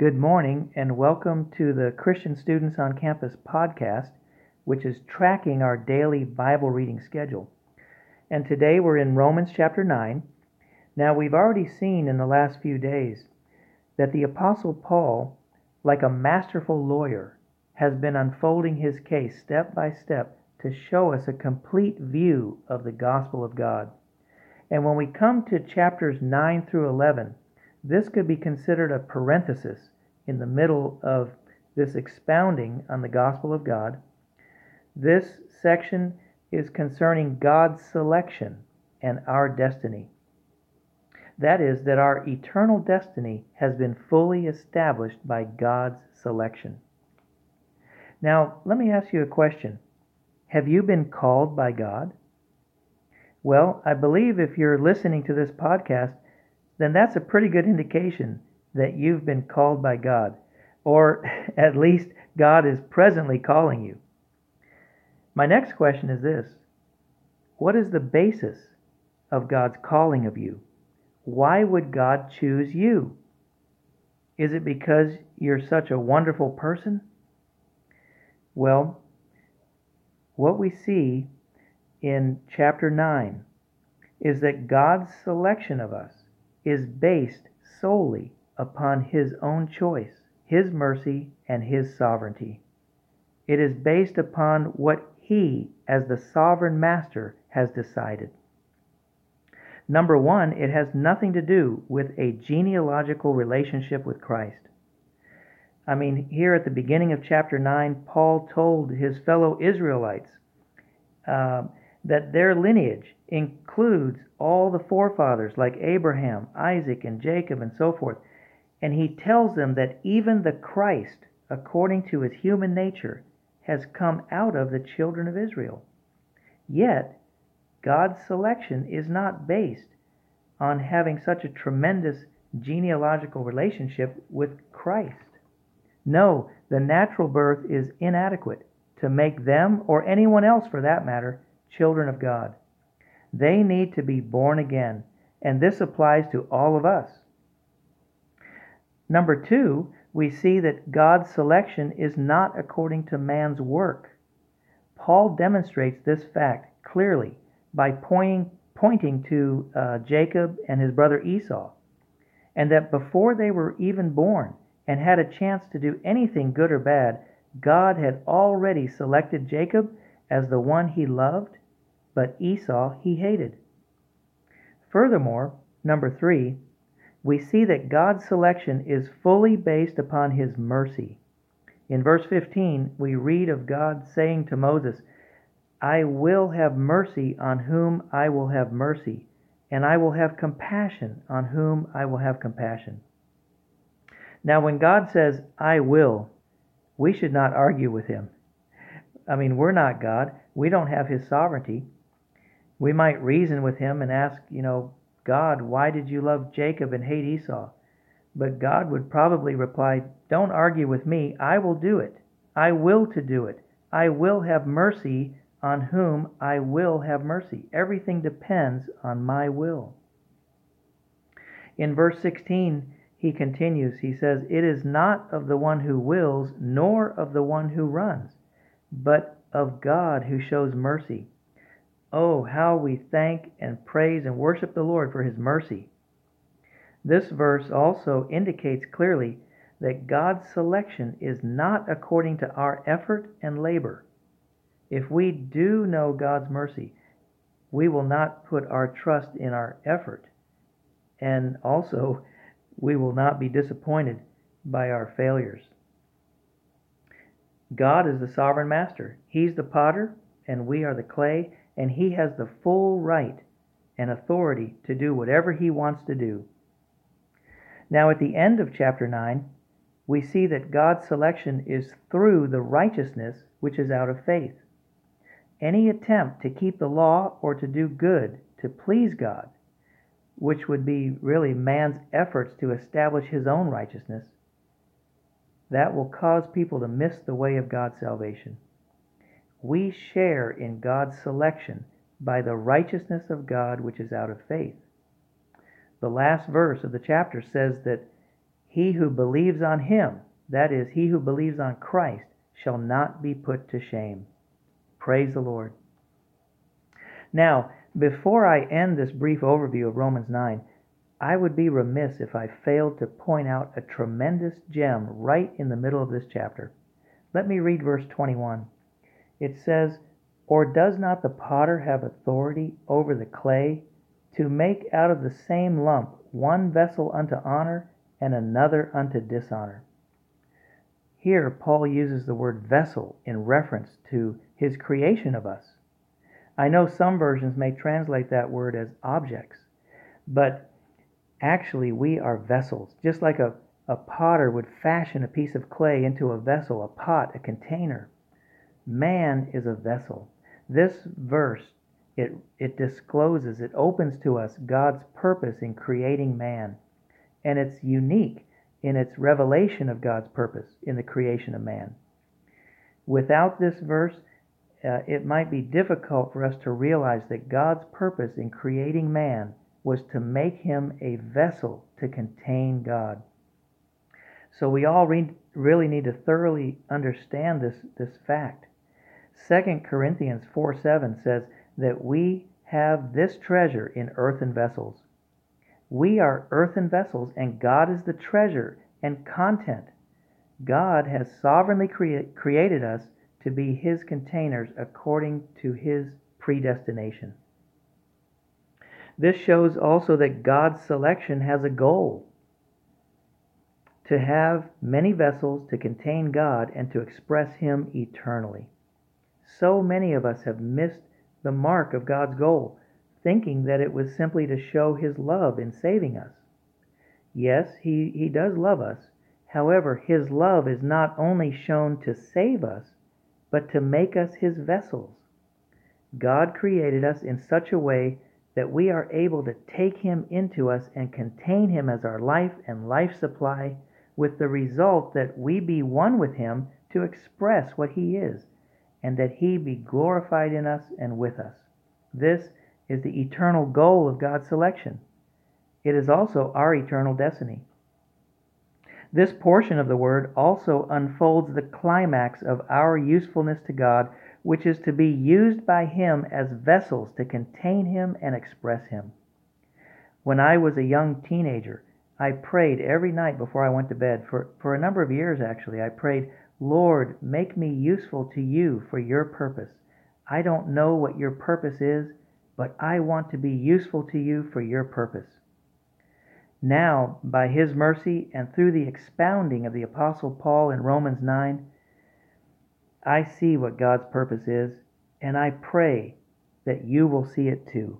Good morning and welcome to the Christian Students on Campus podcast, which is tracking our daily Bible reading schedule. And today we're in Romans chapter 9. Now, we've already seen in the last few days that the Apostle Paul, like a masterful lawyer, has been unfolding his case step by step to show us a complete view of the gospel of God. And when we come to chapters 9 through 11, this could be considered a parenthesis in the middle of this expounding on the gospel of God. This section is concerning God's selection and our destiny. That is, that our eternal destiny has been fully established by God's selection. Now, let me ask you a question. Have you been called by God? Well, I believe if you're listening to this podcast, then that's a pretty good indication that you've been called by God, or at least God is presently calling you. My next question is this What is the basis of God's calling of you? Why would God choose you? Is it because you're such a wonderful person? Well, what we see in chapter 9 is that God's selection of us is based solely upon His own choice, His mercy, and His sovereignty. It is based upon what He, as the sovereign master, has decided. Number one, it has nothing to do with a genealogical relationship with Christ. I mean, here at the beginning of chapter 9, Paul told his fellow Israelites uh, that their lineage includes all the forefathers like Abraham, Isaac, and Jacob, and so forth. And he tells them that even the Christ, according to his human nature, has come out of the children of Israel. Yet, God's selection is not based on having such a tremendous genealogical relationship with Christ. No, the natural birth is inadequate to make them, or anyone else for that matter, children of God. They need to be born again, and this applies to all of us. Number two, we see that God's selection is not according to man's work. Paul demonstrates this fact clearly by pointing, pointing to uh, Jacob and his brother Esau, and that before they were even born and had a chance to do anything good or bad, God had already selected Jacob as the one he loved, but Esau he hated. Furthermore, number three, we see that God's selection is fully based upon his mercy. In verse 15, we read of God saying to Moses, I will have mercy on whom I will have mercy, and I will have compassion on whom I will have compassion. Now, when God says, I will, we should not argue with him. I mean, we're not God. We don't have his sovereignty. We might reason with him and ask, you know, God, why did you love Jacob and hate Esau? But God would probably reply, Don't argue with me. I will do it. I will to do it. I will have mercy on whom I will have mercy. Everything depends on my will. In verse 16, he continues, he says, It is not of the one who wills, nor of the one who runs, but of God who shows mercy. Oh, how we thank and praise and worship the Lord for his mercy. This verse also indicates clearly that God's selection is not according to our effort and labor. If we do know God's mercy, we will not put our trust in our effort. And also, we will not be disappointed by our failures. God is the sovereign master. He's the potter, and we are the clay, and He has the full right and authority to do whatever He wants to do. Now, at the end of chapter 9, we see that God's selection is through the righteousness which is out of faith. Any attempt to keep the law or to do good, to please God, which would be really man's efforts to establish his own righteousness, that will cause people to miss the way of God's salvation. We share in God's selection by the righteousness of God which is out of faith. The last verse of the chapter says that He who believes on him, that is, he who believes on Christ, shall not be put to shame. Praise the Lord. Now, before I end this brief overview of Romans 9, I would be remiss if I failed to point out a tremendous gem right in the middle of this chapter. Let me read verse 21. It says, Or does not the potter have authority over the clay to make out of the same lump one vessel unto honor and another unto dishonor? Here, Paul uses the word vessel in reference to his creation of us. I know some versions may translate that word as objects, but actually we are vessels. Just like a, a potter would fashion a piece of clay into a vessel, a pot, a container. Man is a vessel. This verse, it, it discloses, it opens to us God's purpose in creating man. And it's unique in its revelation of God's purpose in the creation of man. Without this verse, uh, it might be difficult for us to realize that God's purpose in creating man was to make him a vessel to contain God. So we all re- really need to thoroughly understand this, this fact. 2 Corinthians 4 7 says that we have this treasure in earthen vessels. We are earthen vessels, and God is the treasure and content. God has sovereignly crea- created us to be His containers according to His predestination. This shows also that God's selection has a goal to have many vessels to contain God and to express Him eternally. So many of us have missed the mark of God's goal, thinking that it was simply to show His love in saving us. Yes, He, he does love us. However, His love is not only shown to save us, but to make us His vessels. God created us in such a way that we are able to take Him into us and contain Him as our life and life supply, with the result that we be one with Him to express what He is, and that He be glorified in us and with us. This is the eternal goal of God's selection. It is also our eternal destiny. This portion of the Word also unfolds the climax of our usefulness to God, which is to be used by Him as vessels to contain Him and express Him. When I was a young teenager, I prayed every night before I went to bed, for, for a number of years actually. I prayed, Lord, make me useful to you for your purpose. I don't know what your purpose is, but I want to be useful to you for your purpose. Now, by his mercy and through the expounding of the Apostle Paul in Romans 9, I see what God's purpose is, and I pray that you will see it too.